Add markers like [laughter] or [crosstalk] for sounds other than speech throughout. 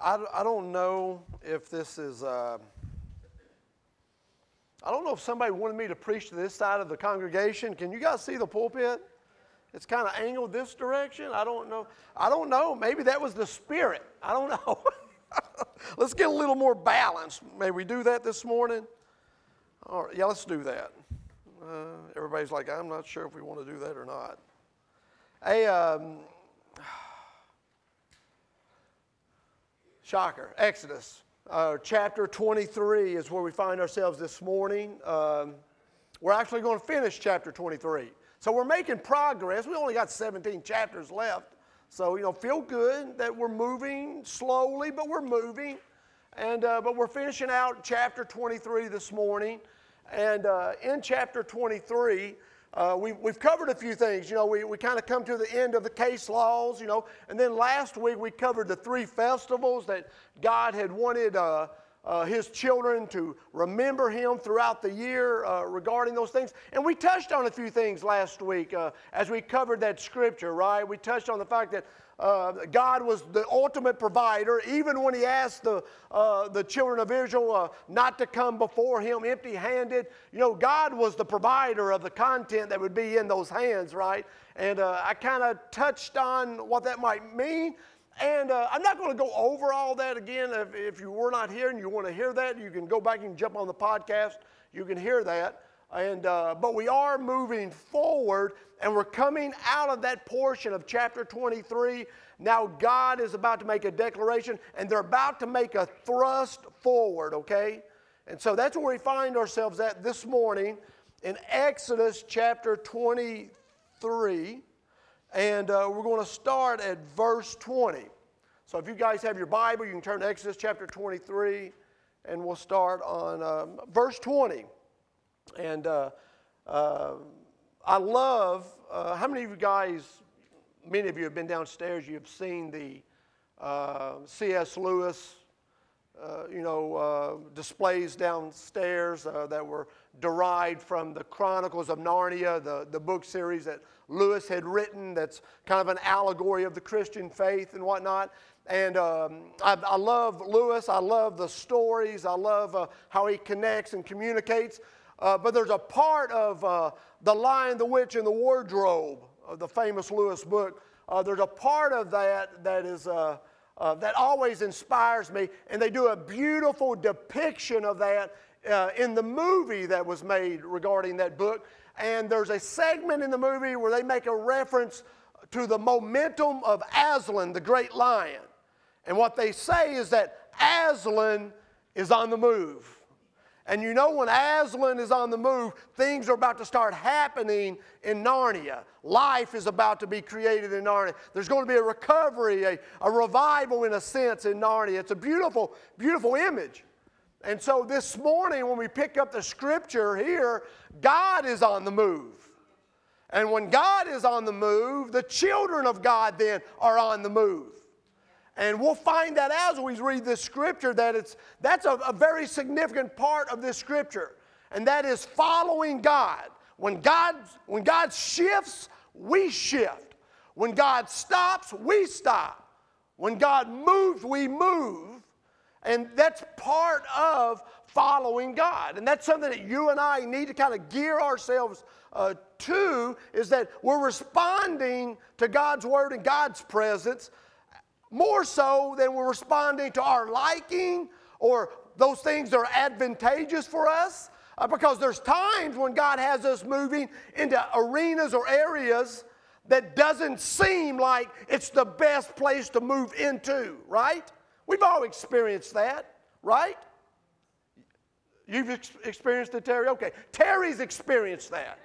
I, I don't know if this is, uh, I don't know if somebody wanted me to preach to this side of the congregation. Can you guys see the pulpit? It's kind of angled this direction. I don't know. I don't know. Maybe that was the spirit. I don't know. [laughs] let's get a little more balanced. May we do that this morning? All right, yeah, let's do that. Uh, everybody's like, I'm not sure if we want to do that or not. Hey, um, shocker, Exodus. Uh, chapter 23 is where we find ourselves this morning. Um, we're actually going to finish chapter 23. So we're making progress. We only got 17 chapters left. So, you know, feel good that we're moving slowly, but we're moving. And, uh, but we're finishing out chapter 23 this morning. And uh, in chapter 23, uh, we, we've covered a few things. You know, we, we kind of come to the end of the case laws, you know. And then last week we covered the three festivals that God had wanted uh, uh, His children to remember Him throughout the year uh, regarding those things. And we touched on a few things last week uh, as we covered that scripture, right? We touched on the fact that uh, God was the ultimate provider, even when He asked the, uh, the children of Israel uh, not to come before Him empty handed. You know, God was the provider of the content that would be in those hands, right? And uh, I kind of touched on what that might mean. And uh, I'm not going to go over all that again. If, if you were not here and you want to hear that, you can go back and jump on the podcast. You can hear that. And, uh, but we are moving forward and we're coming out of that portion of chapter 23. Now, God is about to make a declaration and they're about to make a thrust forward, okay? And so that's where we find ourselves at this morning in Exodus chapter 23. And uh, we're going to start at verse 20. So if you guys have your Bible, you can turn to Exodus chapter 23 and we'll start on um, verse 20. And uh, uh, I love, uh, how many of you guys, many of you have been downstairs, you have seen the uh, C.S. Lewis, uh, you know, uh, displays downstairs that were derived from the Chronicles of Narnia, the, the book series that Lewis had written that's kind of an allegory of the Christian faith and whatnot. And um, I, I, love Lewis. I love the stories. I love uh, how he connects and communicates. Uh, but there's a part of uh, The Lion, the Witch, and the Wardrobe, the famous Lewis book. Uh, there's a part of that that is. Uh, uh, that always inspires me, and they do a beautiful depiction of that in the movie that was made regarding that book. And there's a segment in the movie where they make a reference to the momentum of Aslan, the great lion. And what they say is that Aslan is on the move. And you know, when Aslan is on the move, things are about to start happening in Narnia. Life is about to be created in Narnia. There's going to be a recovery, a, a revival in a sense in Narnia. It's a beautiful, beautiful image. And so this morning, when we pick up the scripture here, God is on the move. And when God is on the move, the children of God then are on the move. And we'll find that as we read this scripture that it's that's a, a very significant part of this scripture. And that is following God. When God when God shifts, we shift. When God stops, we stop. When God moves, we move. And that's part of following God. And that's something that you and I need to kind of gear ourselves uh, to is that we're responding to God's word and God's presence more so than we're responding to our liking or those things that are advantageous for us. Uh, because there's times when God has us moving into arenas or areas that doesn't seem like it's the best place to move into, right? We've all experienced that, right? You've ex- experienced it, Terry? Okay. Terry's experienced that.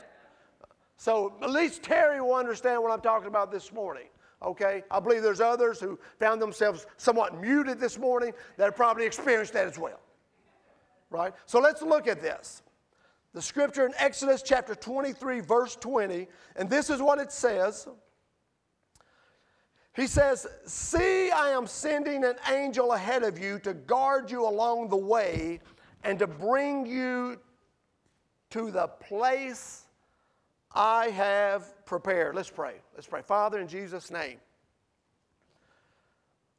So at least Terry will understand what I'm talking about this morning okay? I believe there's others who found themselves somewhat muted this morning that have probably experienced that as well, right? So let's look at this. The scripture in Exodus chapter 23, verse 20, and this is what it says. He says, See, I am sending an angel ahead of you to guard you along the way and to bring you to the place I have prepared. Let's pray. Let's pray. Father, in Jesus' name.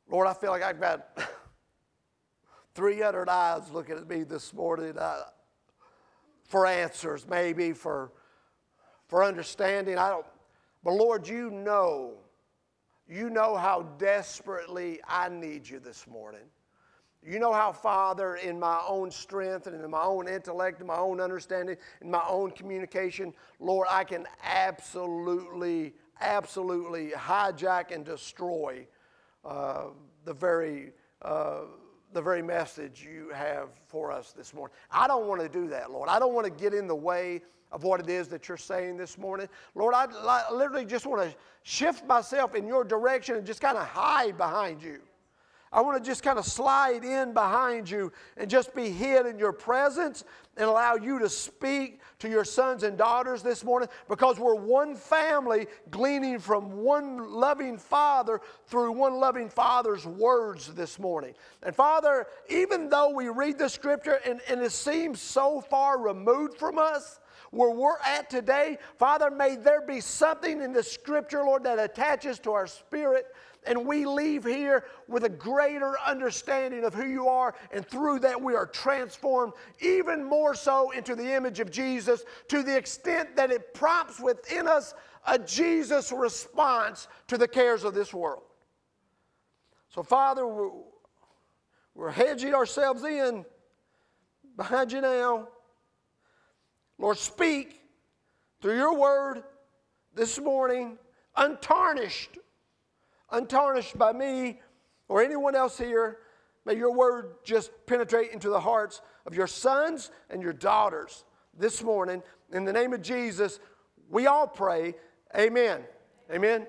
Lord, I feel like I've got [laughs] 300 eyes looking at me this morning uh, for answers, maybe for, for understanding. I don't, but Lord, you know, you know how desperately I need you this morning. You know how, Father, in my own strength and in my own intellect and my own understanding, in my own communication, Lord, I can absolutely, absolutely hijack and destroy uh, the very. Uh, the very message you have for us this morning. I don't want to do that, Lord. I don't want to get in the way of what it is that you're saying this morning. Lord, I, I literally just want to shift myself in your direction and just kind of hide behind you. I want to just kind of slide in behind you and just be hid in your presence and allow you to speak to your sons and daughters this morning because we're one family gleaning from one loving Father through one loving Father's words this morning. And Father, even though we read the scripture and, and it seems so far removed from us, where we're at today, Father, may there be something in the scripture, Lord, that attaches to our spirit and we leave here with a greater understanding of who you are, and through that we are transformed even more so into the image of Jesus to the extent that it prompts within us a Jesus response to the cares of this world. So, Father, we're, hedging ourselves in behind you now. Lord, speak through your word this morning, untarnished untarnished by me or anyone else here. May your word just penetrate into the hearts of your sons and your daughters this morning. In the name of Jesus, we all pray. Amen. Amen.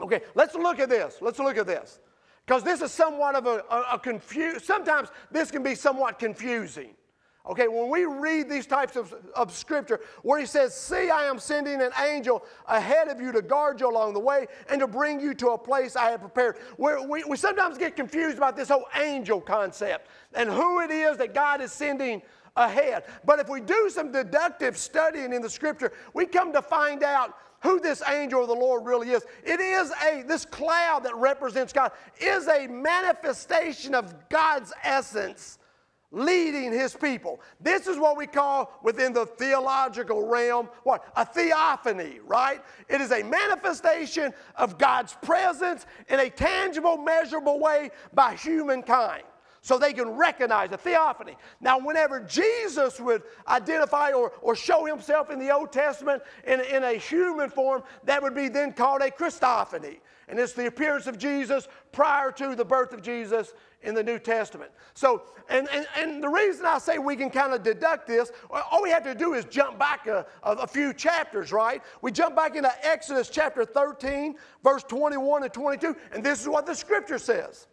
Okay, let's look at this. Let's look at this. Because this is somewhat of a, a, a confuse. Sometimes this can be somewhat confusing. Okay, when we read these types of, of scripture where he says, See, I am sending an angel ahead of you to guard you along the way and to bring you to a place I have prepared. Where we, we sometimes get confused about this whole angel concept and who it is that God is sending ahead. But if we do some deductive studying in the scripture, we come to find out who this angel of the Lord really is. It is a, this cloud that represents God is a manifestation of God's essence leading his people. This is what we call within the theological realm what? A theophany, right? It is a manifestation of God's presence in a tangible, measurable way by humankind. So they can recognize a theophany. Now, whenever Jesus would identify or, or show himself in the Old Testament in, in a human form, that would be then called a Christophany. And it's the appearance of Jesus prior to the birth of Jesus in the New Testament. So, and, and, and the reason I say we can kind of deduct this, all we have to do is jump back a, a, few chapters, right? We jump back into Exodus chapter 13, verse 21 and 22, and this is what the scripture says.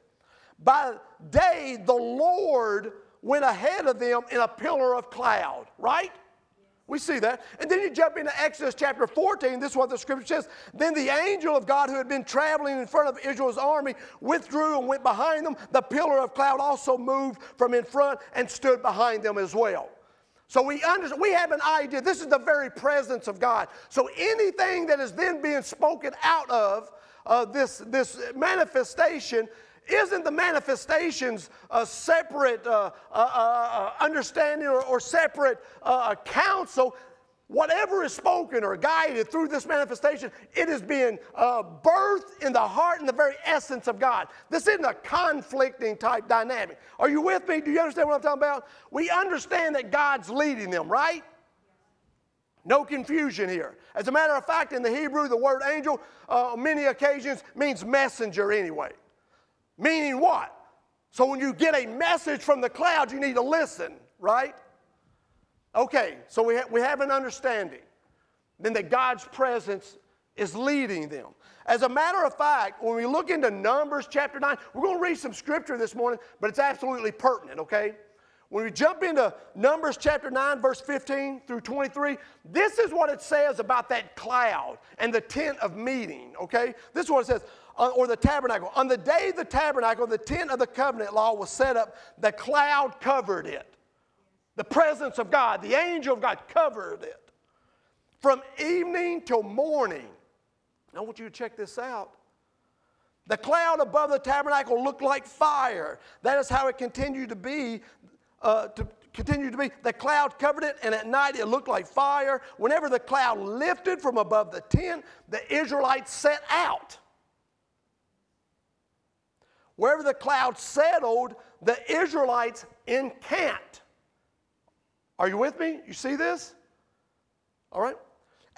By day, the Lord went ahead of them in a pillar of cloud, right? We see that. And then you jump into Exodus chapter 14. This is what the scripture says. Then the angel of God who had been traveling in front of Israel's army withdrew and went behind them. The pillar of cloud also moved from in front and stood behind them as well. So we understand, we have an idea. This is the very presence of God. So anything that is then being spoken out of uh, this, this manifestation isn't the manifestations a separate uh, uh, uh, understanding or, or separate uh, counsel? Whatever is spoken or guided through this manifestation, it is being uh, birthed in the heart and the very essence of God. This isn't a conflicting type dynamic. Are you with me? Do you understand what I'm talking about? We understand that God's leading them, right? No confusion here. As a matter of fact, in the Hebrew, the word angel, uh, many occasions means messenger anyway. Meaning what? So when you get a message from the cloud, you need to listen, right? Okay, so we, ha- we have an understanding. Then that God's presence is leading them. As a matter of fact, when we look into Numbers chapter 9, we're going to read some scripture this morning, but it's absolutely pertinent, okay? When we jump into Numbers chapter 9, verse 15 through 23, this is what it says about that cloud and the tent of meeting, okay? This is what it says or the tabernacle. On the day the tabernacle, the tent of the covenant law was set up, the cloud covered it. The presence of God, the angel of God covered it. From evening till morning. I want you to check this out. The cloud above the tabernacle looked like fire. That is how it continued to be. Uh, to continue to be. The cloud covered it, and at night it looked like fire. Whenever the cloud lifted from above the tent, the Israelites set out. Wherever the cloud settled, the Israelites encamped. Are you with me? You see this? All right.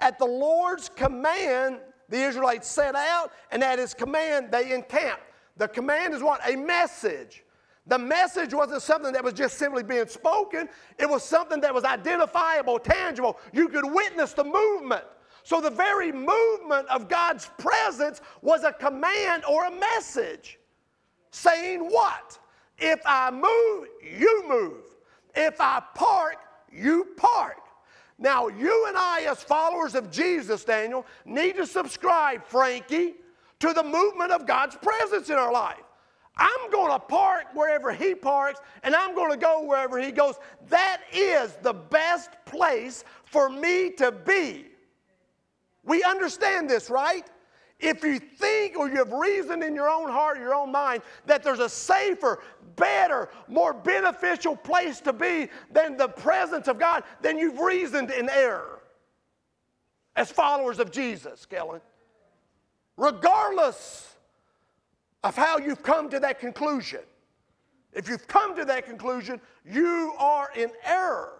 At the Lord's command, the Israelites set out, and at his command, they encamped. The command is what? A message. The message wasn't something that was just simply being spoken, it was something that was identifiable, tangible. You could witness the movement. So the very movement of God's presence was a command or a message saying what? If I move, you move. If I park, you park. Now, you and I, as followers of Jesus, Daniel, need to subscribe, Frankie, to the movement of God's presence in our life. I'm going to park wherever He parks, and I'm going to go wherever He goes. That is the best place for me to be. We understand this, right? If you think or you have reasoned in your own heart, your own mind, that there's a safer, better, more beneficial place to be than the presence of God, then you've reasoned in error as followers of Jesus, Kellen. Regardless of how you've come to that conclusion, if you've come to that conclusion, you are in error.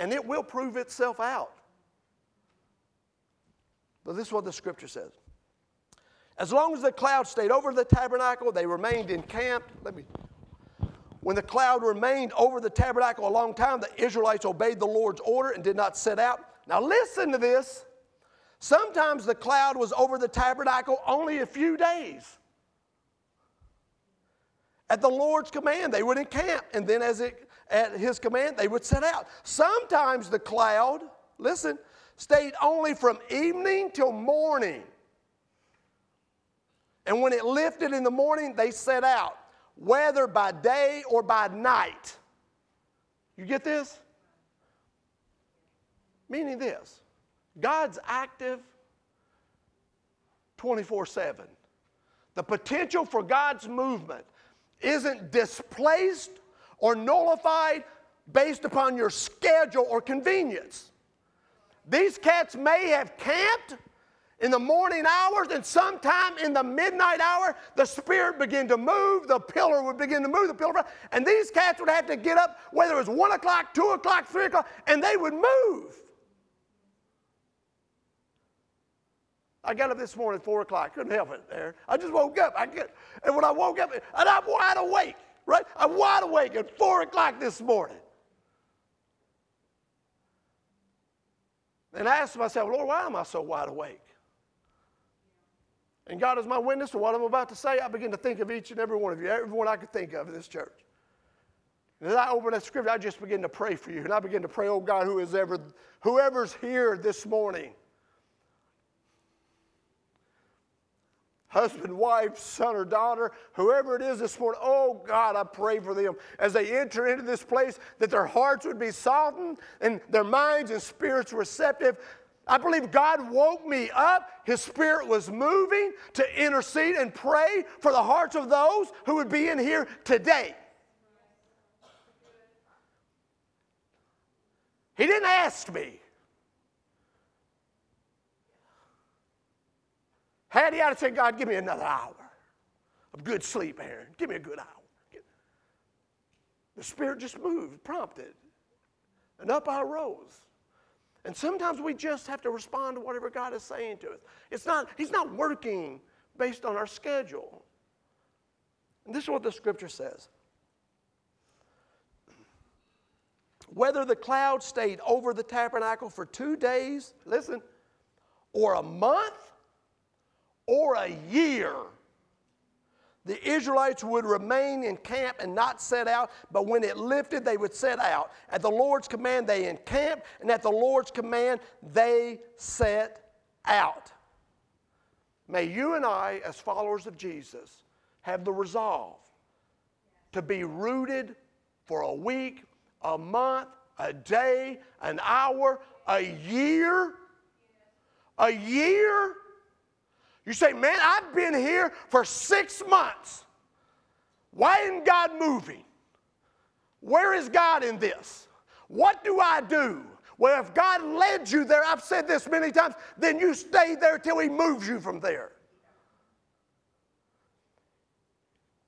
And it will prove itself out. But this is what the scripture says. As long as the cloud stayed over the tabernacle, they remained encamped. Let me. When the cloud remained over the tabernacle a long time, the Israelites obeyed the Lord's order and did not set out. Now, listen to this. Sometimes the cloud was over the tabernacle only a few days. At the Lord's command, they would encamp, and then as it, at his command, they would set out. Sometimes the cloud, listen, stayed only from evening till morning. And when it lifted in the morning, they set out, whether by day or by night. You get this? Meaning this God's active 24 7. The potential for God's movement isn't displaced or nullified based upon your schedule or convenience. These cats may have camped in the morning hours and sometime in the midnight hour, the spirit began to move, the pillar would begin to move, the pillar, and these cats would have to get up, whether it was one o'clock, two o'clock, three o'clock, and they would move. I got up this morning at four o'clock. Couldn't help it there. I just woke up. I get, and when I woke up, and I'm wide awake, right? I'm wide awake at four o'clock this morning. And I asked myself, Lord, why am I so wide awake? And God is my witness to what I'm about to say. I begin to think of each and every one of you, everyone I could think of in this church. And as I open that scripture, I just begin to pray for you. And I begin to pray, oh God, who is ever, whoever's here this morning, husband, wife, son, or daughter, whoever it is this morning, oh God, I pray for them as they enter into this place that their hearts would be softened and their minds and spirits receptive. I believe God woke me up. His spirit was moving to intercede and pray for the hearts of those who would be in here today. He didn't ask me. Had he had say, God, give me another hour of good sleep, Aaron. Give me a good hour. The Spirit just moved, prompted. And up I rose. And sometimes we just have to respond to whatever God is saying to us. It's not, He's not working based on our schedule. And this is what the scripture says. Whether the cloud stayed over the tabernacle for two days, listen, or a month, or a year, the Israelites would remain in camp and not set out, but when it lifted, they would set out. At the Lord's command, they encamped, and at the Lord's command, they set out. May you and I, as followers of Jesus, have the resolve to be rooted for a week, a month, a day, an hour, a year, a year You say, man, I've been here for six months. Why isn't God moving? Where is God in this? What do I do? Well, if God led you there, I've said this many times, then you stay there till He moves you from there.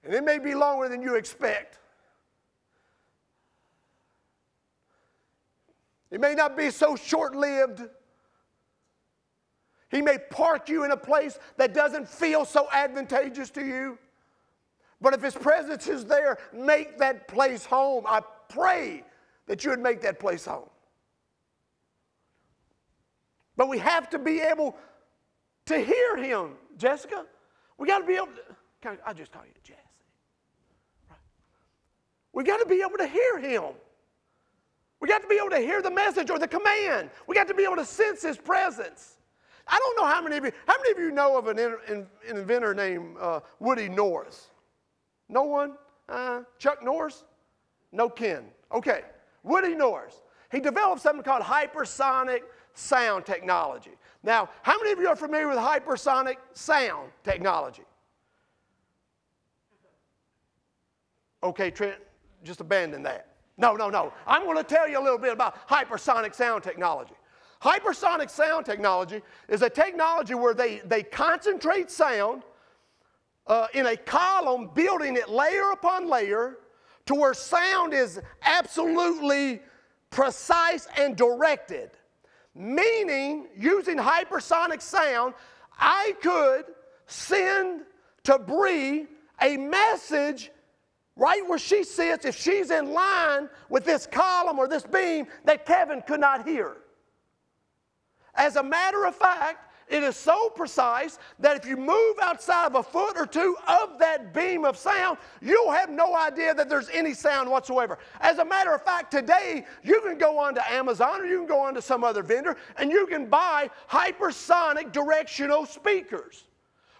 And it may be longer than you expect. It may not be so short lived. He may park you in a place that doesn't feel so advantageous to you. But if His presence is there, make that place home. I pray that you would make that place home. But we have to be able to hear Him, Jessica. We got to be able to. I, just call you Jesse. Right. We got to be able to hear Him. We got to be able to hear the message or the command. We got to be able to sense His presence. I don't know how many of you, how many of you know of an, in, an inventor named uh, Woody Norris? No one? Uh, Chuck Norris? No kin. Okay. Woody Norris. He developed something called hypersonic sound technology. Now, how many of you are familiar with hypersonic sound technology? Okay, Trent, just abandon that. No, no, no. I'm going to tell you a little bit about hypersonic sound technology. Hypersonic sound technology is a technology where they, they concentrate sound uh, in a column, building it layer upon layer to where sound is absolutely precise and directed. Meaning, using hypersonic sound, I could send to Bree a message right where she sits if she's in line with this column or this beam that Kevin could not hear. As a matter of fact, it is so precise that if you move outside of a foot or two of that beam of sound, you'll have no idea that there's any sound whatsoever. As a matter of fact, today you can go onto Amazon or you can go onto some other vendor and you can buy hypersonic directional speakers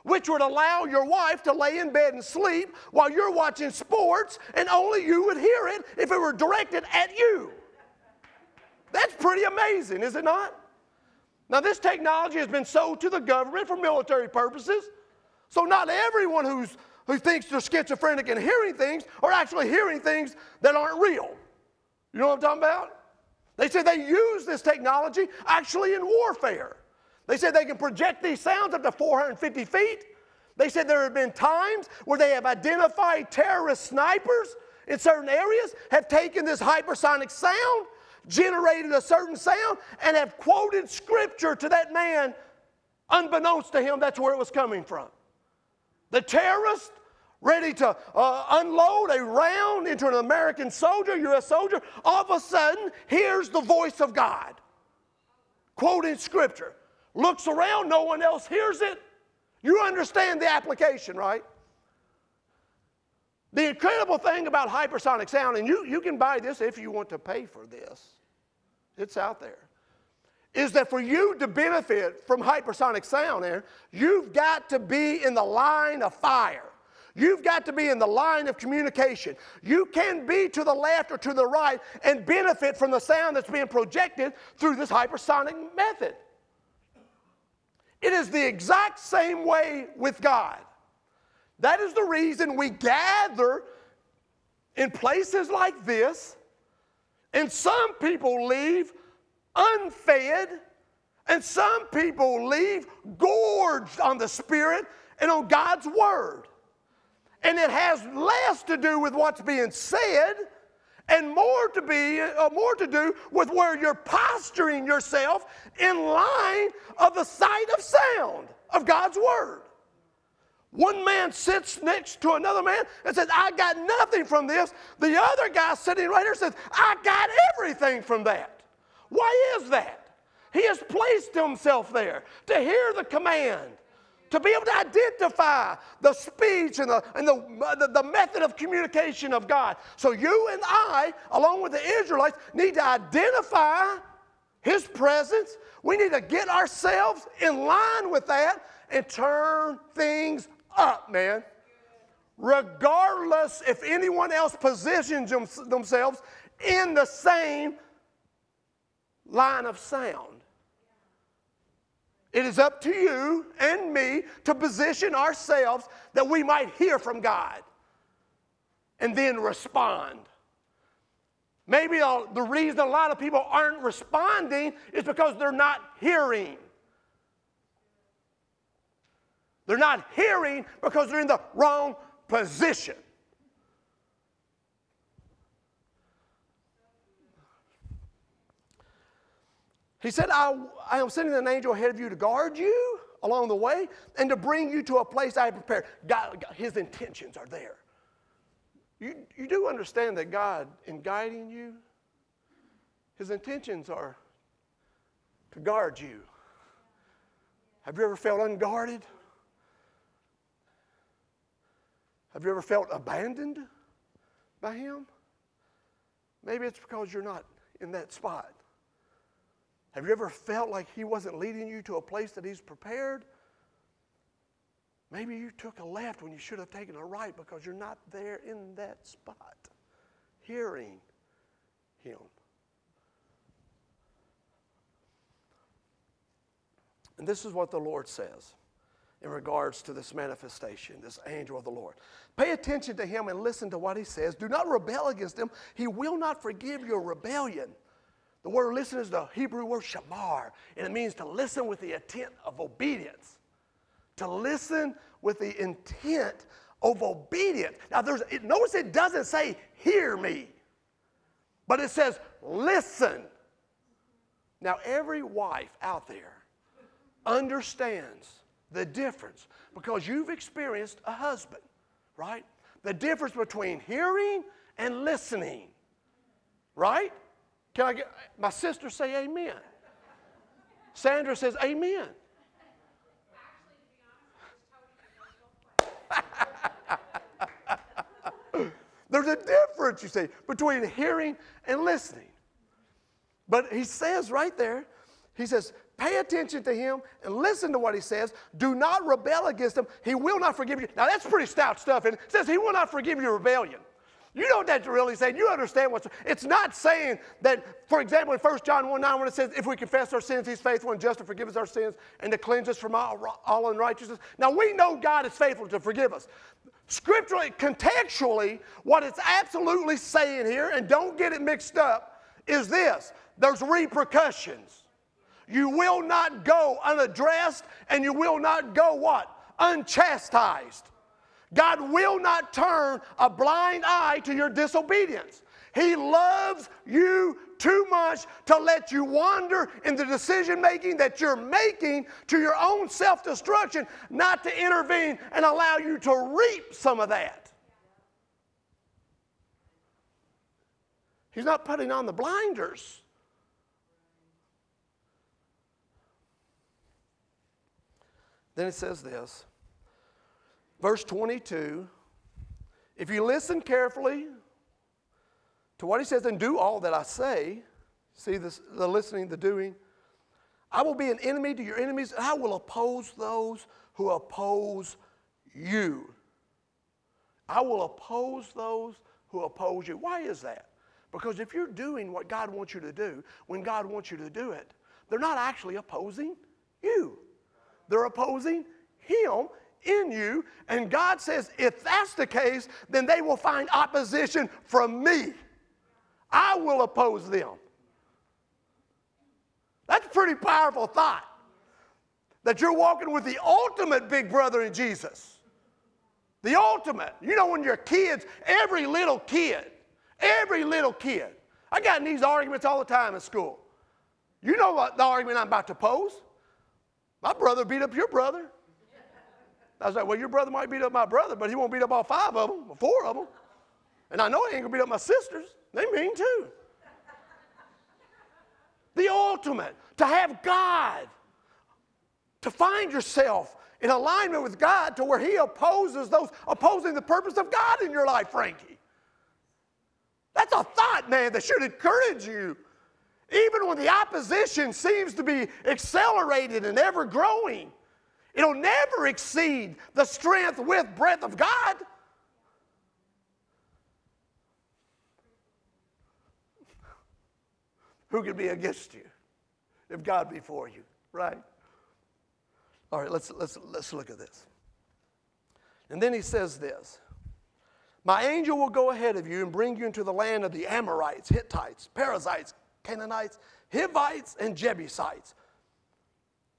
which would allow your wife to lay in bed and sleep while you're watching sports, and only you would hear it if it were directed at you. That's pretty amazing, is it not? Now, this technology has been sold to the government for military purposes. So, not everyone who's, who thinks they're schizophrenic and hearing things are actually hearing things that aren't real. You know what I'm talking about? They said they use this technology actually in warfare. They said they can project these sounds up to 450 feet. They said there have been times where they have identified terrorist snipers in certain areas, have taken this hypersonic sound generated a certain sound and have quoted scripture to that man, unbeknownst to him, that's where it was coming from. The terrorist, ready to uh, unload a round into an American soldier, U.S. soldier, all of a sudden hears the voice of God, quoting scripture. Looks around, no one else hears it. You understand the application, right? The incredible thing about hypersonic sound, and you, you can buy this if you want to pay for this, it's out there, is that for you to benefit from hypersonic sound, Aaron, you've got to be in the line of fire. You've got to be in the line of communication. You can be to the left or to the right and benefit from the sound that's being projected through this hypersonic method. It is the exact same way with God. That is the reason we gather in places like this and some people leave unfed, and some people leave gorged on the Spirit and on God's Word. And it has less to do with what's being said and more to be uh, more to do with where you're posturing yourself in line of the sight of sound of God's word. One man sits next to another man and says, I got nothing from this. The other guy sitting right here says, I got everything from that. Why is that? He has placed himself there to hear the command, to be able to identify the speech and the, and the, uh, the, the method of communication of God. So you and I, along with the Israelites, need to identify his presence. We need to get ourselves in line with that and turn things up, man. Regardless if anyone else positions them, themselves in the same line of sound. It is up to you and me to position ourselves that we might hear from God and then respond. Maybe uh, the reason a lot of people aren't responding is because they're not hearing. They're not hearing because they're in the wrong position. He said, I, I am sending an angel ahead of you to guard you along the way and to bring you to a place I have prepared. God, God, his intentions are there. You, you do understand that God, in guiding you, his intentions are to guard you. Have you ever felt unguarded? Have you ever felt abandoned by him? Maybe it's because you're not in that spot. Have you ever felt like He wasn't leading you to a place that He's prepared? Maybe you took a left when you should have taken a right because you're not there in that spot, hearing Him. And this is what the Lord says in regards to this manifestation, this angel of the Lord. Pay attention to him and listen to what he says. Do not rebel against him. He will not forgive your rebellion. The word listen is the Hebrew word shamar, and it means to listen with the intent of obedience. To listen with the intent of obedience. Now, there's, it, notice it doesn't say, hear me, but it says, listen. Now, every wife out there understands the difference because you've experienced a husband, right? The difference between hearing and listening, right? Can I get my sister say amen? Sandra says amen. [laughs] There's a difference, you see, between hearing and listening. But he says right there, he says, pay attention to him and listen to what he says. Do not rebel against him. He will not forgive you. Now, that's pretty stout stuff. And it says he will not forgive your rebellion. You know what that's really saying. You understand what's. It's not saying that, for example, in 1 John 1 9, when it says, if we confess our sins, he's faithful and just to forgive us our sins and to cleanse us from all, all unrighteousness. Now, we know God is faithful to forgive us. Scripturally, contextually, what it's absolutely saying here, and don't get it mixed up, is this there's repercussions. You will not go unaddressed, and you will not go what? Unchastised. God will not turn a blind eye to your disobedience. He loves you too much to let you wander in the decision making that you're making to your own self destruction, not to intervene and allow you to reap some of that. He's not putting on the blinders. Then it says this verse 22 if you listen carefully to what he says and do all that I say, see this, the listening, the doing, I will be an enemy to your enemies, and I will oppose those who oppose you. I will oppose those who oppose you. Why is that? Because if you're doing what God wants you to do, when God wants you to do it, they're not actually opposing you. They're opposing Him in you. And God says, if that's the case, then they will find opposition from me. I will oppose them. That's a pretty powerful thought. That you're walking with the ultimate big brother in Jesus. The ultimate. You know, when you're kids, every little kid, every little kid. I got in these arguments all the time in school. You know what the argument I'm about to pose? My brother beat up your brother. I was like, well, your brother might beat up my brother, but he won't beat up all five of them, or four of them. And I know he ain't gonna beat up my sisters. They mean too. the ultimate, to have God, to find yourself in alignment with God to where He opposes those opposing the purpose of God in your life, Frankie. That's a thought, man, that should encourage you. Even when the opposition seems to be accelerated and ever growing, It'll never exceed the strength with breath of God. Who can be against you if God be for you, right? All right, let's, let's, let's look at this. And then he says this My angel will go ahead of you and bring you into the land of the Amorites, Hittites, Perizzites, Canaanites, Hivites, and Jebusites.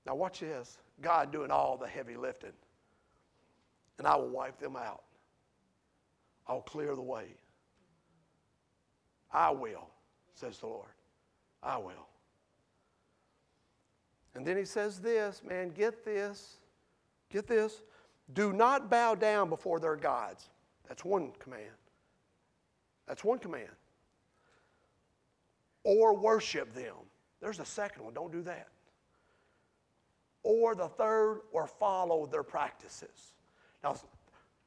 Now, watch this God doing all the heavy lifting. And I will wipe them out, I'll clear the way. I will, says the Lord. I will. And then he says this, man, get this, get this. Do not bow down before their gods. That's one command. That's one command. Or worship them. There's a second one. Don't do that. Or the third, or follow their practices. Now,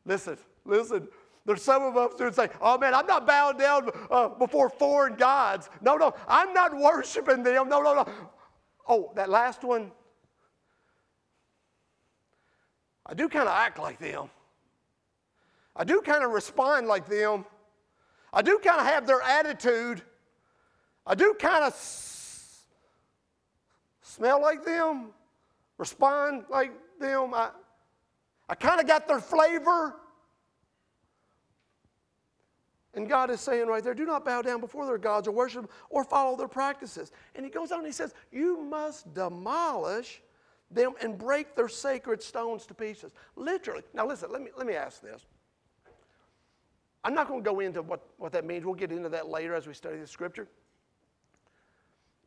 listen, listen. There's some of us who say, oh man, I'm not bowing down uh, before foreign gods. No, no, I'm not worshiping them. No, no, no. Oh, that last one, I do kind of act like them. I do kind of respond like them. I do kind of have their attitude. I do kind of s- smell like them, respond like them. I, I kind of got their flavor. And God is saying right there, do not bow down before their gods or worship or follow their practices. And he goes on and he says, you must demolish them and break their sacred stones to pieces. Literally. Now listen, let me, let me ask this. I'm not going to go into what, what that means. We'll get into that later as we study the scripture.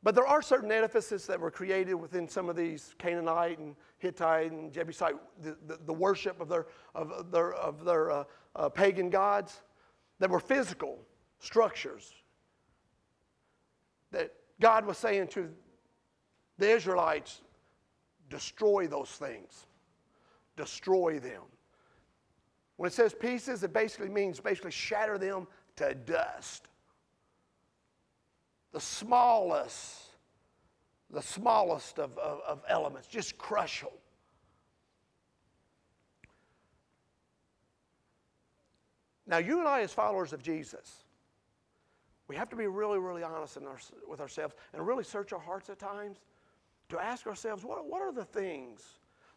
But there are certain edifices that were created within some of these Canaanite and Hittite and Jebusite, the, the, the worship of their, of their, of their uh, uh, pagan gods that were physical structures. That God was saying to the Israelites, destroy those things, destroy them. When it says pieces, it basically means basically shatter them to dust. The smallest, the smallest of, of, of elements, just crush them. Now, you and I, as followers of Jesus, we have to be really, really honest our, with ourselves and really search our hearts at times to ask ourselves what, what are the things,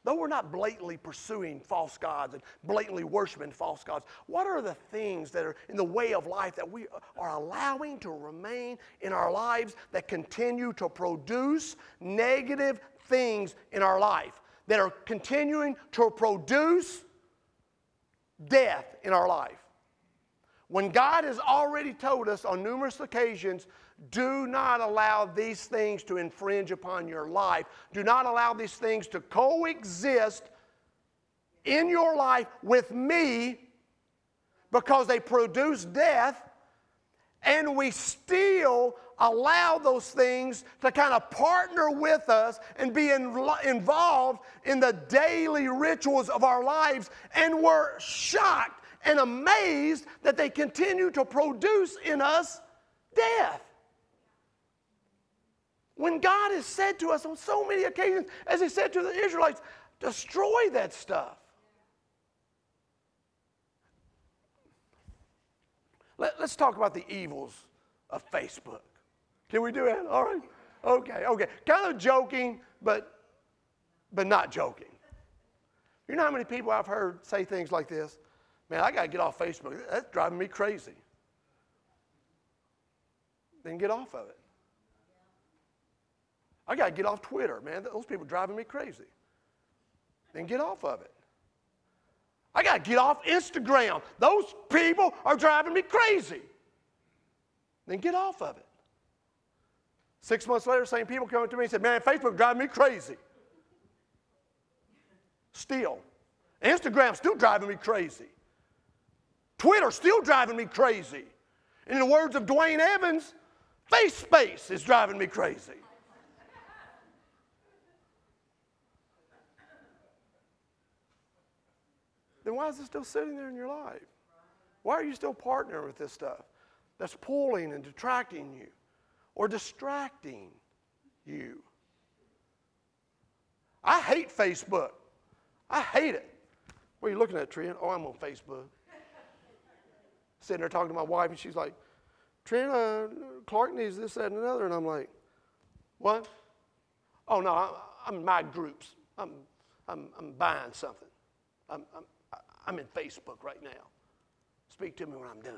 though we're not blatantly pursuing false gods and blatantly worshiping false gods, what are the things that are in the way of life that we are allowing to remain in our lives that continue to produce negative things in our life, that are continuing to produce death in our life? When God has already told us on numerous occasions, do not allow these things to infringe upon your life. Do not allow these things to coexist in your life with me because they produce death, and we still allow those things to kind of partner with us and be in, involved in the daily rituals of our lives, and we're shocked and amazed that they continue to produce in us death. When God has said to us on so many occasions, as He said to the Israelites, destroy that stuff. Let, us talk about the evils of Facebook. Can we do that? All right. Okay, okay. Kind of joking, but, but not joking. You know how many people I've heard say things like this? Man, I got to get off Facebook. That's driving me crazy. Then get off of it. I got to get off Twitter, man. Those people driving me crazy. Then get off of it. I got to get off Instagram. Those people are driving me crazy. Then get off of it. Six months later, same people come up to me and said, Man, Facebook driving me crazy. Still. Instagram still driving me crazy. Twitter still driving me crazy. And In the words of Dwayne Evans, face space is driving me crazy. Then why is it still sitting there in your life? Why are you still partnering with this stuff that's pulling and detracting you or distracting you? I hate Facebook. I hate it. What are you looking at, Trent? Oh, I'm on Facebook. Sitting there talking to my wife, and she's like, Trent, uh, Clark needs this, that, and another. And I'm like, what? Oh, no, I'm in my groups. I'm, I'm, I'm buying something. I'm, I'm, I'm in Facebook right now. Speak to me when I'm done.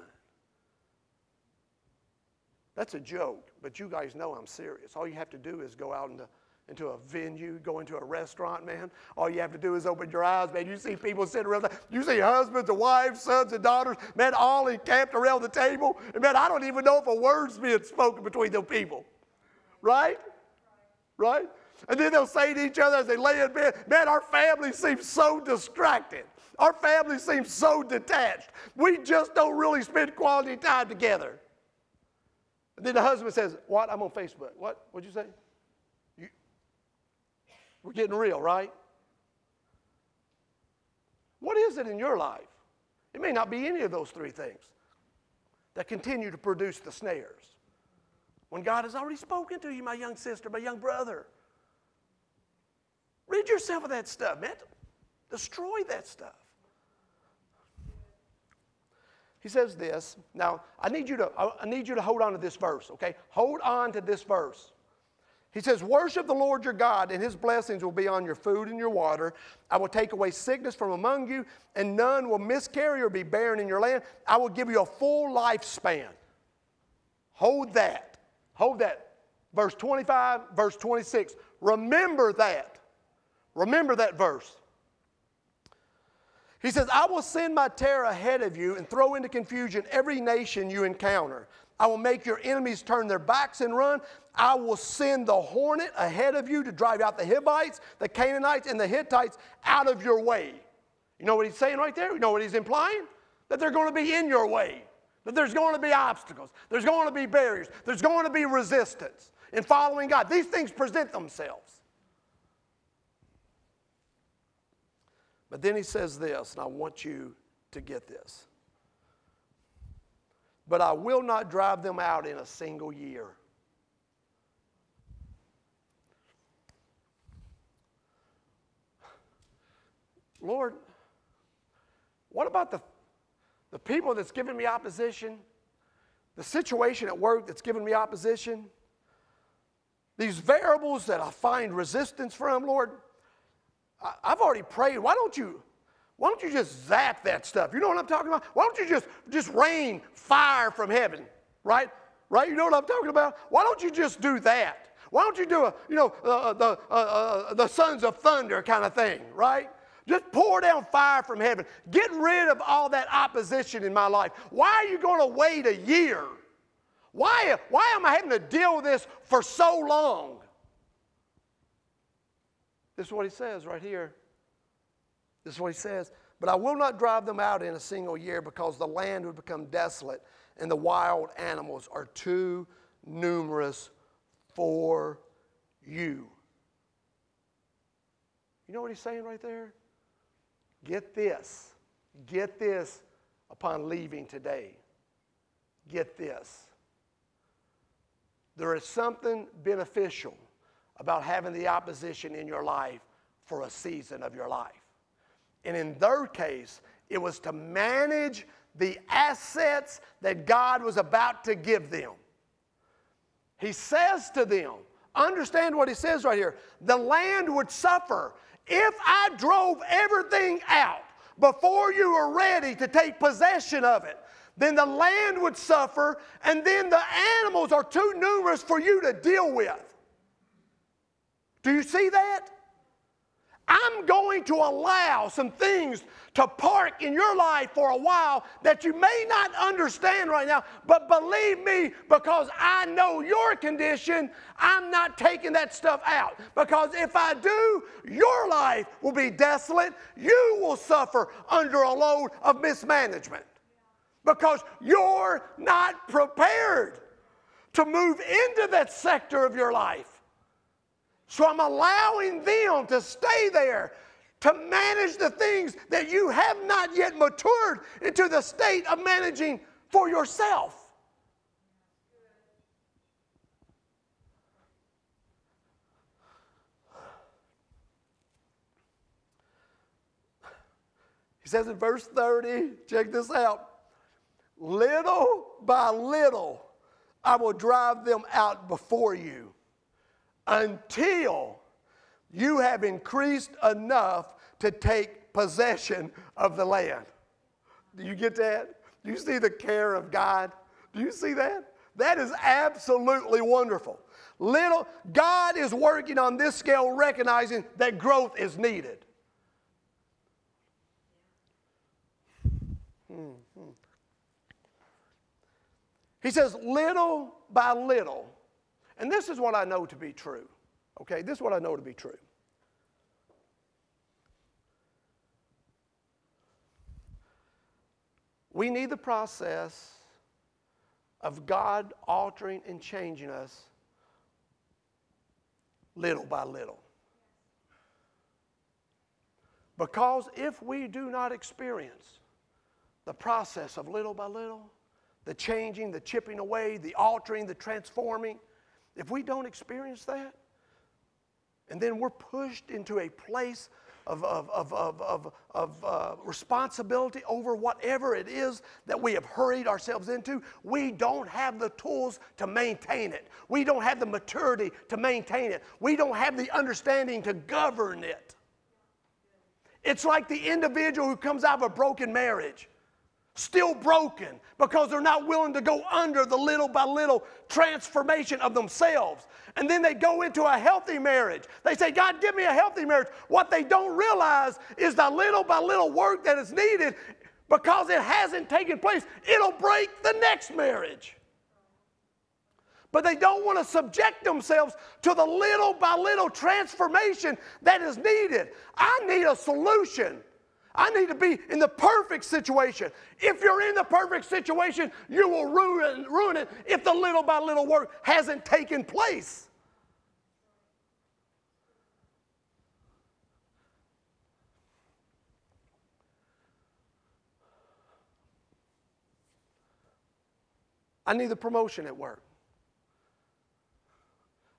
That's a joke, but you guys know I'm serious. All you have to do is go out into, into a venue, go into a restaurant, man. All you have to do is open your eyes, man. You see people sitting around there. You see husbands and wives, sons and daughters, man, all encamped around the table. And man, I don't even know if a word's being spoken between those people. Right? Right? And then they'll say to each other as they lay in bed, man, our family seems so distracted. Our family seems so detached. We just don't really spend quality time together. And then the husband says, What? I'm on Facebook. What? What'd you say? You, we're getting real, right? What is it in your life? It may not be any of those three things that continue to produce the snares. When God has already spoken to you, my young sister, my young brother. Rid yourself of that stuff, man. Destroy that stuff. He says this. Now, I need you to I need you to hold on to this verse, okay? Hold on to this verse. He says, Worship the Lord your God, and his blessings will be on your food and your water. I will take away sickness from among you, and none will miscarry or be barren in your land. I will give you a full lifespan. Hold that. Hold that. Verse 25, verse 26. Remember that. Remember that verse. He says, I will send my terror ahead of you and throw into confusion every nation you encounter. I will make your enemies turn their backs and run. I will send the hornet ahead of you to drive out the Hivites, the Canaanites, and the Hittites out of your way. You know what he's saying right there? You know what he's implying? That they're going to be in your way, that there's going to be obstacles, there's going to be barriers, there's going to be resistance in following God. These things present themselves. But then he says this, and I want you to get this. But I will not drive them out in a single year. Lord, what about the, the people that's giving me opposition? The situation at work that's giving me opposition? These variables that I find resistance from, Lord? I've already prayed. Why don't you? Why don't you just zap that stuff? You know what I'm talking about? Why don't you just just rain fire from heaven? Right? Right? You know what I'm talking about? Why don't you just do that? Why don't you do a you know uh, uh the uh, uh, the sons of thunder kind of thing? Right? Just pour down fire from heaven. Get rid of all that opposition in my life. Why are you going to wait a year? Why, why am I having to deal with this for so long? This is what he says right here. This is what he says. But I will not drive them out in a single year because the land would become desolate and the wild animals are too numerous for you. You know what he's saying right there? Get this. Get this upon leaving today. Get this. There is something beneficial about having the opposition in your life for a season of your life. And in their case, it was to manage the assets that God was about to give them. He says to them, understand what he says right here the land would suffer if I drove everything out before you were ready to take possession of it. Then the land would suffer, and then the animals are too numerous for you to deal with. Do you see that? I'm going to allow some things to park in your life for a while that you may not understand right now, but believe me, because I know your condition, I'm not taking that stuff out. Because if I do, your life will be desolate. You will suffer under a load of mismanagement because you're not prepared to move into that sector of your life. So I'm allowing them to stay there to manage the things that you have not yet matured into the state of managing for yourself. He says in verse 30, check this out. Little by little, I will drive them out before you until you have increased enough to take possession of the land. Do you get that? Do you see the care of God? Do you see that? That is absolutely wonderful. Little God is working on this scale, recognizing that growth is needed. Hmm, hmm. He says, little by little, and this is what I know to be true. Okay, this is what I know to be true. We need the process of God altering and changing us little by little. Because if we do not experience the process of little by little, the changing, the chipping away, the altering, the transforming, if we don't experience that, and then we're pushed into a place of, of, of, of, of, of uh, responsibility over whatever it is that we have hurried ourselves into, we don't have the tools to maintain it. We don't have the maturity to maintain it. We don't have the understanding to govern it. It's like the individual who comes out of a broken marriage still broken because they're not willing to go under the little by little transformation of themselves. And then they go into a healthy marriage. They say, God, give me a healthy marriage. What they don't realize is the little by little work that is needed because it hasn't taken place, it'll break the next marriage. But they don't want to subject themselves to the little by little transformation that is needed. I need a solution. I need to be in the perfect situation. If you're in the perfect situation, you will ruin, ruin it if the little by little work hasn't taken place. I need the promotion at work.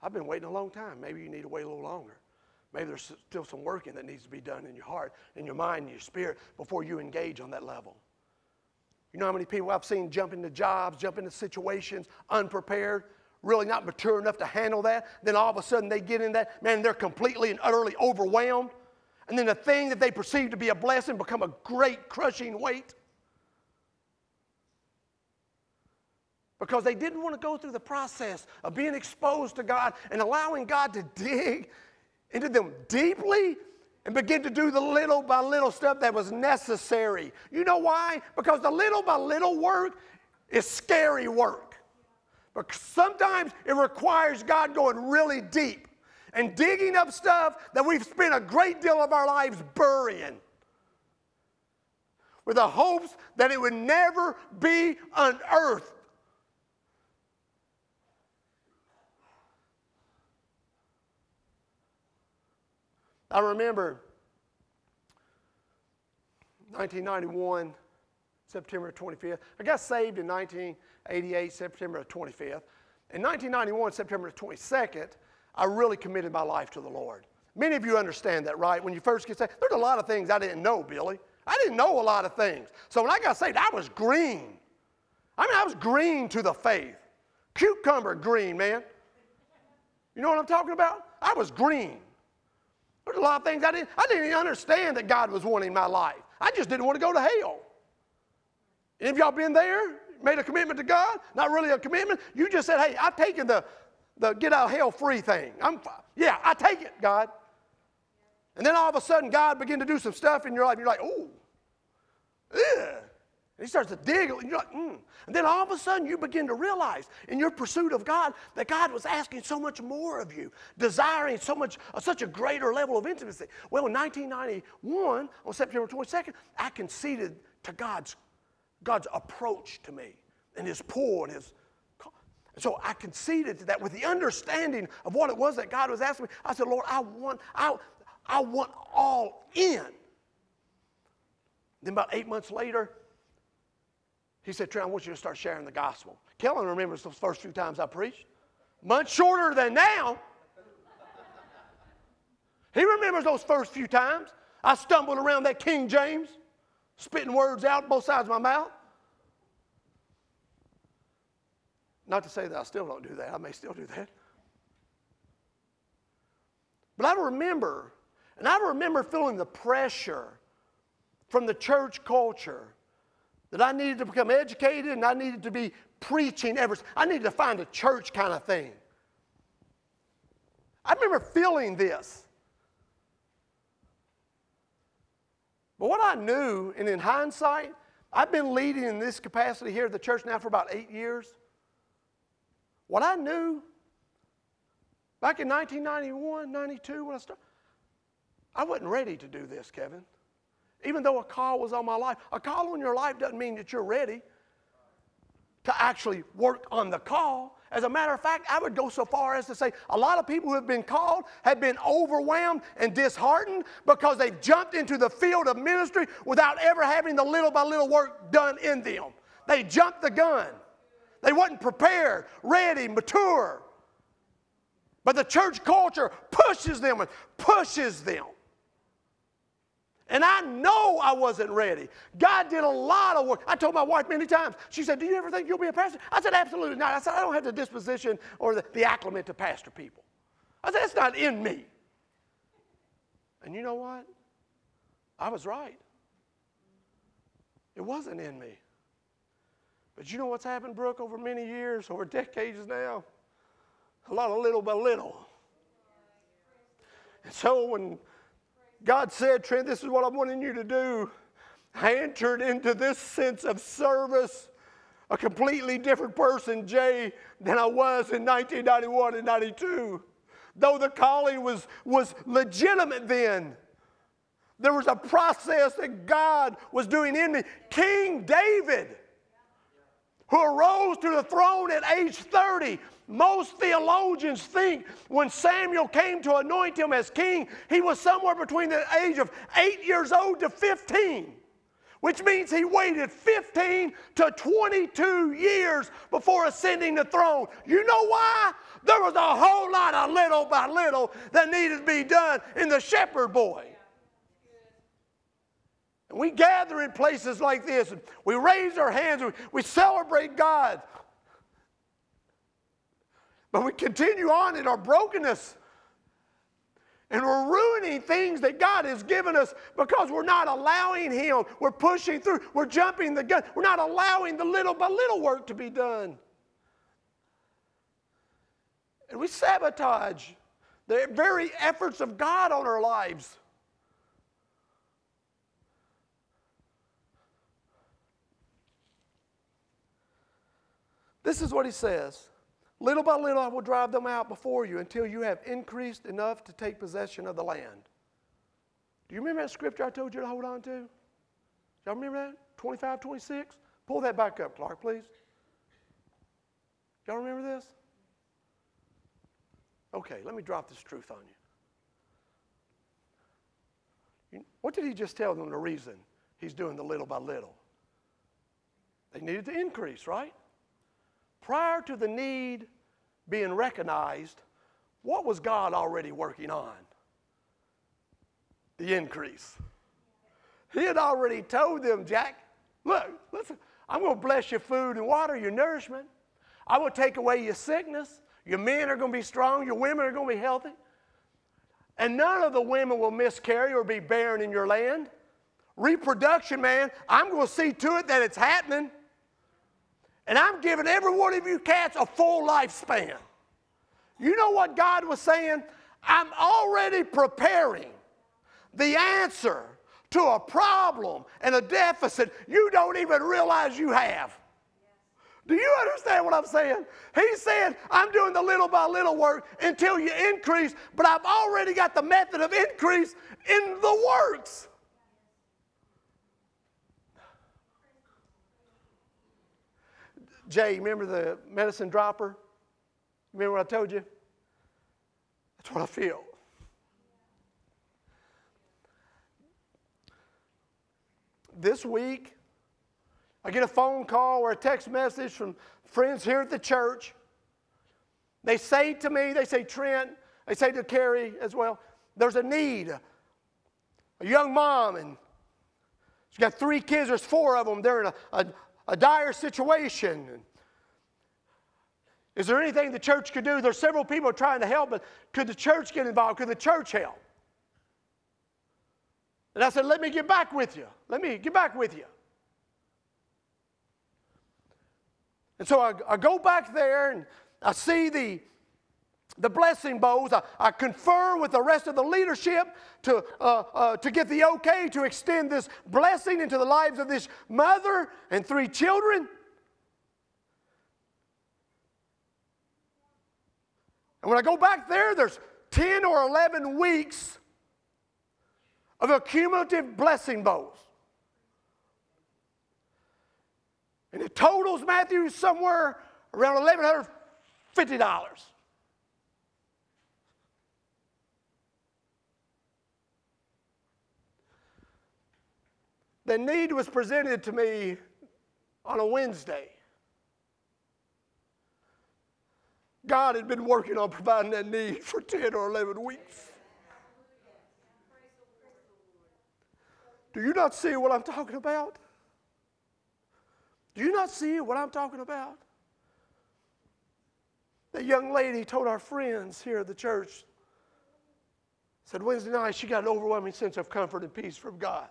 I've been waiting a long time. Maybe you need to wait a little longer. Maybe there's still some working that needs to be done in your heart, in your mind, in your spirit before you engage on that level. You know how many people I've seen jump into jobs, jump into situations unprepared, really not mature enough to handle that. Then all of a sudden they get in that, man, they're completely and utterly overwhelmed. And then the thing that they perceive to be a blessing become a great crushing weight. Because they didn't want to go through the process of being exposed to God and allowing God to [laughs] dig into them deeply and begin to do the little by little stuff that was necessary. You know why? Because the little by little work is scary work. But sometimes it requires God going really deep and digging up stuff that we've spent a great deal of our lives burying with the hopes that it would never be unearthed I remember 1991, September 25th. I got saved in 1988, September 25th. In 1991, September 22nd, I really committed my life to the Lord. Many of you understand that, right? When you first get saved, there's a lot of things I didn't know, Billy. I didn't know a lot of things. So when I got saved, I was green. I mean, I was green to the faith. Cucumber green, man. You know what I'm talking about? I was green. There's a lot of things I didn't, I didn't even understand that God was wanting my life. I just didn't want to go to hell. Any of y'all been there? Made a commitment to God? Not really a commitment. You just said, hey, I've taken the, the get out of hell free thing. I'm, yeah, I take it, God. And then all of a sudden, God began to do some stuff in your life. You're like, oh, ugh. And he starts to dig, and you're like, mm. And then all of a sudden, you begin to realize in your pursuit of God that God was asking so much more of you, desiring so much, uh, such a greater level of intimacy. Well, in 1991, on September 22nd, I conceded to God's, God's approach to me and his pull and his. And so I conceded to that with the understanding of what it was that God was asking me. I said, Lord, I want, I, I want all in. Then about eight months later, he said, Trent, I want you to start sharing the gospel. Kellen remembers those first few times I preached. Much shorter than now. He remembers those first few times. I stumbled around that King James, spitting words out both sides of my mouth. Not to say that I still don't do that. I may still do that. But I remember, and I remember feeling the pressure from the church culture that I needed to become educated and I needed to be preaching ever. I needed to find a church kind of thing. I remember feeling this. But what I knew, and in hindsight, I've been leading in this capacity here at the church now for about eight years. What I knew back in 1991, 92, when I started, I wasn't ready to do this, Kevin. Even though a call was on my life, a call on your life doesn't mean that you're ready to actually work on the call. As a matter of fact, I would go so far as to say a lot of people who have been called have been overwhelmed and disheartened because they've jumped into the field of ministry without ever having the little by little work done in them. They jumped the gun. They wasn't prepared, ready, mature. But the church culture pushes them and pushes them. And I know I wasn't ready. God did a lot of work. I told my wife many times, she said, Do you ever think you'll be a pastor? I said, Absolutely not. I said, I don't have the disposition or the, the acclimate to pastor people. I said, That's not in me. And you know what? I was right. It wasn't in me. But you know what's happened, Brooke, over many years, over decades now? A lot of little by little. And so when God said, Trent, this is what I'm wanting you to do. I entered into this sense of service, a completely different person, Jay, than I was in 1991 and 92. Though the calling was, was legitimate then, there was a process that God was doing in me. King David, who arose to the throne at age 30, most theologians think when Samuel came to anoint him as king, he was somewhere between the age of eight years old to 15, which means he waited 15 to 22 years before ascending the throne. You know why? There was a whole lot of little by little that needed to be done in the shepherd boy. And we gather in places like this, and we raise our hands, and we celebrate God. But we continue on in our brokenness. And we're ruining things that God has given us because we're not allowing Him. We're pushing through. We're jumping the gun. We're not allowing the little by little work to be done. And we sabotage the very efforts of God on our lives. This is what He says. Little by little, I will drive them out before you until you have increased enough to take possession of the land. Do you remember that scripture I told you to hold on to? Y'all remember that? 25, 26? Pull that back up, Clark, please. Y'all remember this? Okay, let me drop this truth on you. What did he just tell them the reason he's doing the little by little? They needed to increase, right? Prior to the need being recognized, what was God already working on? The increase. He had already told them, Jack, look, listen, I'm going to bless your food and water, your nourishment. I will take away your sickness. Your men are going to be strong. Your women are going to be healthy. And none of the women will miscarry or be barren in your land. Reproduction, man, I'm going to see to it that it's happening. And I'm giving every one of you cats a full lifespan. You know what God was saying? I'm already preparing the answer to a problem and a deficit you don't even realize you have. Do you understand what I'm saying? He said, I'm doing the little by little work until you increase, but I've already got the method of increase in the works. Jay, remember the medicine dropper? Remember what I told you? That's what I feel. This week, I get a phone call or a text message from friends here at the church. They say to me, they say, Trent, they say to Carrie as well, there's a need. A young mom, and she's got three kids, there's four of them. They're in a, a, a dire situation. Is there anything the church could do? There's several people trying to help, but could the church get involved? Could the church help? And I said, Let me get back with you. Let me get back with you. And so I, I go back there and I see the, the blessing bowls. I, I, confer with the rest of the leadership to, uh, uh, to get the okay to extend this blessing into the lives of this mother and three children. And when I go back there, there's 10 or 11 weeks of accumulative blessing bowls. And it totals Matthew somewhere around $1,150. The need was presented to me on a Wednesday. God had been working on providing that need [laughs] for 10 or 11 weeks. Do you not see what I'm talking about? Do you not see what I'm talking about? That young lady told our friends here at the church, said Wednesday night she got an overwhelming sense of comfort and peace from God.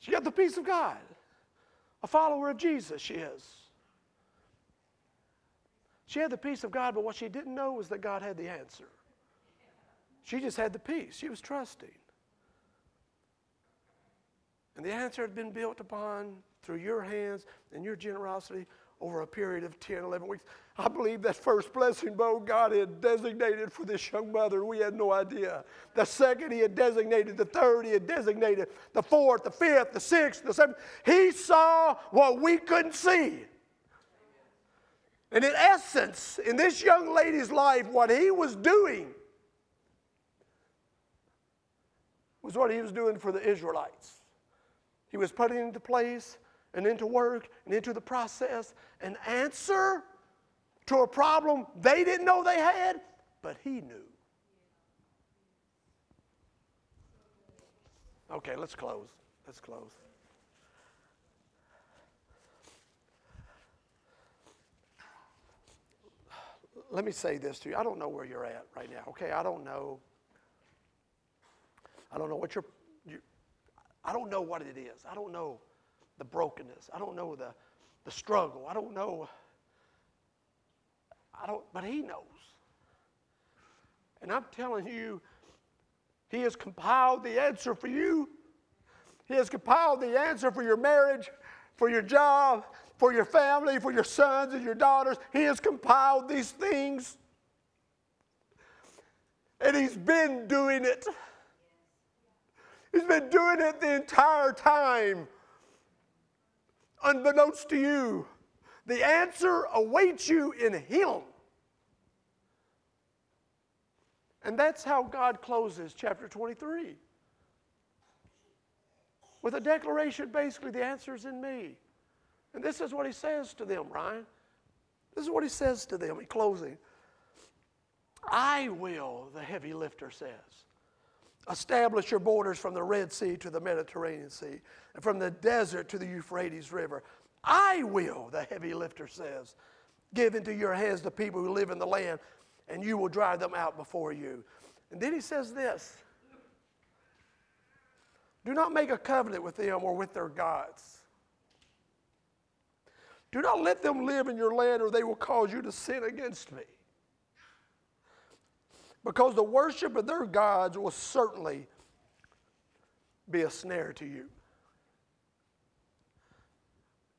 She got the peace of God. A follower of Jesus, she is. She had the peace of God, but what she didn't know was that God had the answer. She just had the peace. She was trusting. And the answer had been built upon through your hands and your generosity over a period of 10, 11 weeks. I believe that first blessing bowl God had designated for this young mother, we had no idea. The second, He had designated. The third, He had designated. The fourth, the fifth, the sixth, the seventh. He saw what we couldn't see. And in essence, in this young lady's life, what he was doing was what he was doing for the Israelites. He was putting into place and into work and into the process an answer to a problem they didn't know they had, but he knew. Okay, let's close. Let's close. let me say this to you. I don't know where you're at right now, okay? I don't know. I don't know what you're, you, I don't know what it is. I don't know the brokenness. I don't know the, the struggle. I don't know. I don't, but He knows. And I'm telling you, He has compiled the answer for you. He has compiled the answer for your marriage, for your job, for your family, for your sons and your daughters. He has compiled these things. And He's been doing it. He's been doing it the entire time, unbeknownst to you. The answer awaits you in Him. And that's how God closes chapter 23 with a declaration basically, the answer is in me. And this is what he says to them, Ryan. This is what he says to them in closing. I will, the heavy lifter says, establish your borders from the Red Sea to the Mediterranean Sea, and from the desert to the Euphrates River. I will, the heavy lifter says, give into your hands the people who live in the land, and you will drive them out before you. And then he says this Do not make a covenant with them or with their gods do not let them live in your land, or they will cause you to sin against me. Because the worship of their gods will certainly be a snare to you.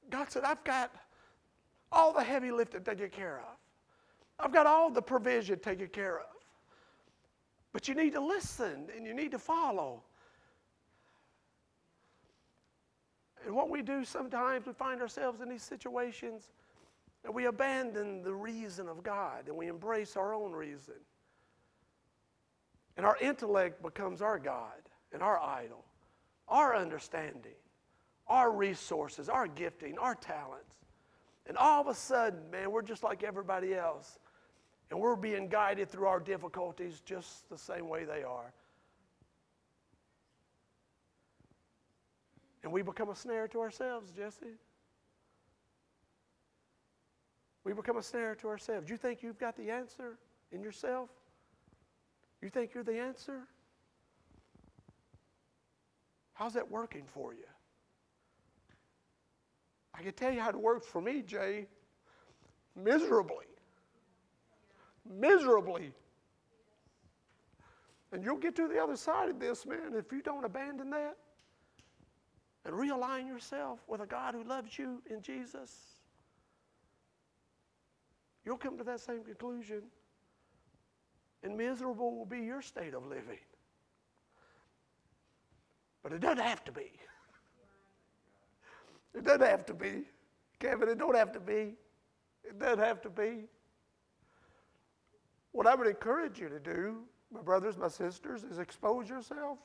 God said, I've got all the heavy lifting taken care of. I've got all the provision taken care of. But you need to listen and you need to follow. And what we do sometimes, we find ourselves in these situations and we abandon the reason of God and we embrace our own reason. And our intellect becomes our God and our idol, our understanding, our resources, our gifting, our talents. And all of a sudden, man, we're just like everybody else. And we're being guided through our difficulties just the same way they are. And we become a snare to ourselves, Jesse. We become a snare to ourselves. You think you've got the answer in yourself? You think you're the answer? How's that working for you? I can tell you how it works for me, Jay. Miserably. Miserably. And you'll get to the other side of this, man, if you don't abandon that and realign yourself with a God who loves you in Jesus. You'll come to that same conclusion. And miserable will be your state of living. But it doesn't have to be. It doesn't have to be. Kevin, it don't have to be. It doesn't have to be. What I would encourage you to do, my brothers, my sisters, is expose yourself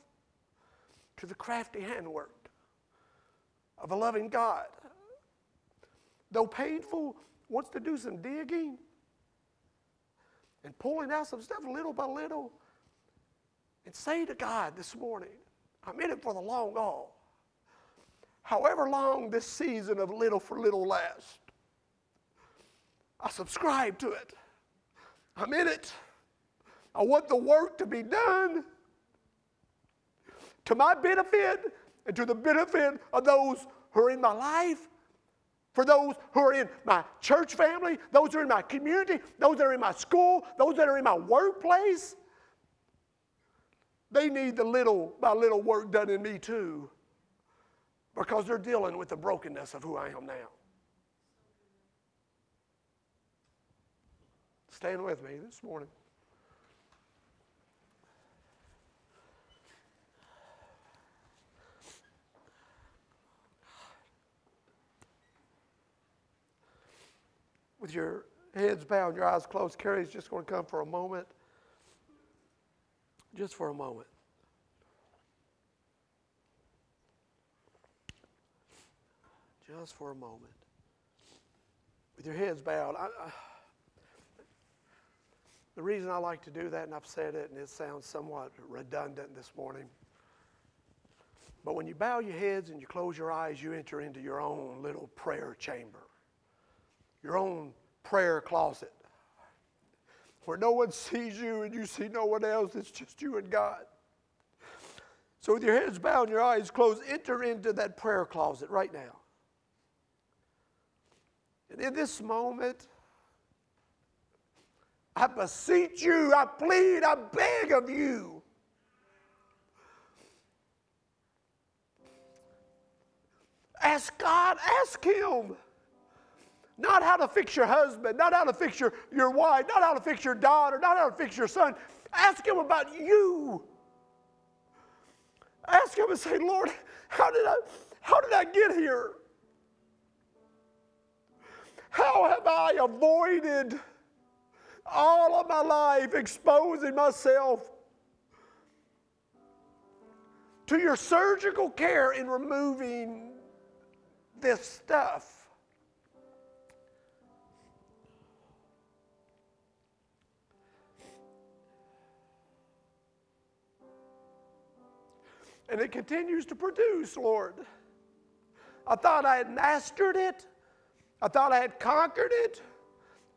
to the crafty handwork of a loving God. Though painful, wants to do some digging and pulling out some stuff little by little and say to God this morning, I'm in it for the long haul. However long this season of little for little lasts, I subscribe to it. I'm in it. I want the work to be done to my benefit and to the benefit of those who are in my life, for those who are in my church family, those who are in my community, those that are in my school, those that are in my workplace. They need the little by little work done in me too because they're dealing with the brokenness of who I am now. Stand with me this morning. With your heads bowed, your eyes closed, Carrie's just going to come for a moment. Just for a moment. Just for a moment. With your heads bowed, I, I, the reason I like to do that, and I've said it, and it sounds somewhat redundant this morning, but when you bow your heads and you close your eyes, you enter into your own little prayer chamber, your own prayer closet, where no one sees you and you see no one else. It's just you and God. So, with your heads bowed and your eyes closed, enter into that prayer closet right now. And in this moment, I beseech you, I plead, I beg of you. Ask God, ask Him. Not how to fix your husband, not how to fix your, your wife, not how to fix your daughter, not how to fix your son. Ask Him about you. Ask Him and say, Lord, how did I, how did I get here? How have I avoided? All of my life exposing myself to your surgical care in removing this stuff. And it continues to produce, Lord. I thought I had mastered it. I thought I had conquered it.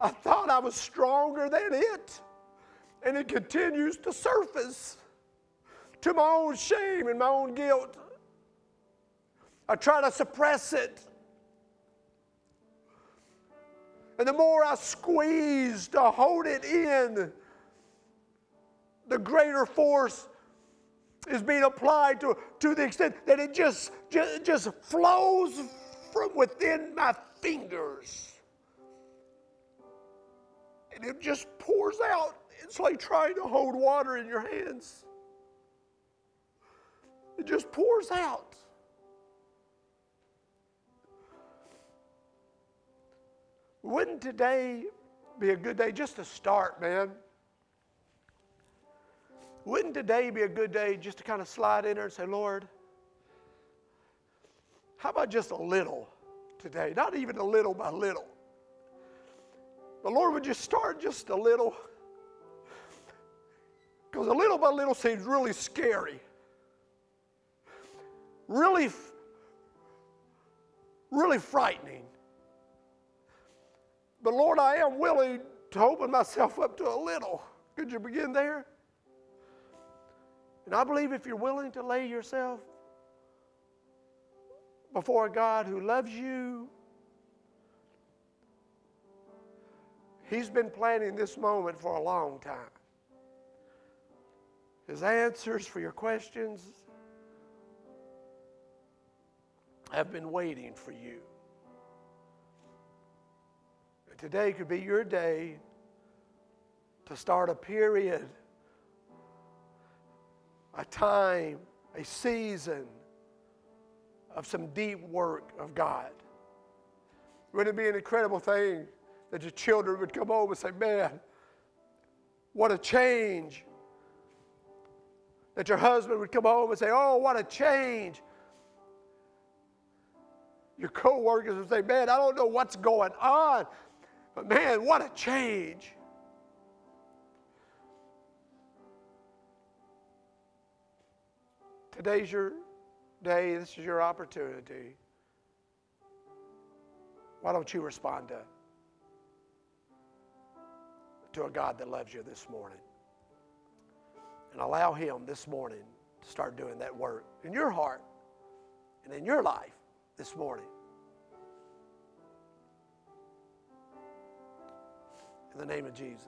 I thought I was stronger than it. And it continues to surface to my own shame and my own guilt. I try to suppress it. And the more I squeeze to hold it in, the greater force is being applied to, to the extent that it just, just, just flows from within my fingers and it just pours out. It's like trying to hold water in your hands. It just pours out. Wouldn't today be a good day just to start, man? Wouldn't today be a good day just to kind of slide in there and say, Lord, how about just a little today? Not even a little by little. The Lord would you start just a little. Because a little by little seems really scary. Really, really frightening. But Lord, I am willing to open myself up to a little. Could you begin there? And I believe if you're willing to lay yourself before a God who loves you, He's been planning this moment for a long time. His answers for your questions have been waiting for you. Today could be your day to start a period, a time, a season of some deep work of God. Wouldn't it be an incredible thing that your children would come home and say, Man, what a change. That your husband would come home and say, Oh, what a change. Your co-workers would say, Man, I don't know what's going on, but man, what a change. Today's your day, this is your opportunity. Why don't you respond to, to a God that loves you this morning? And allow Him this morning to start doing that work in your heart and in your life this morning. In the name of Jesus.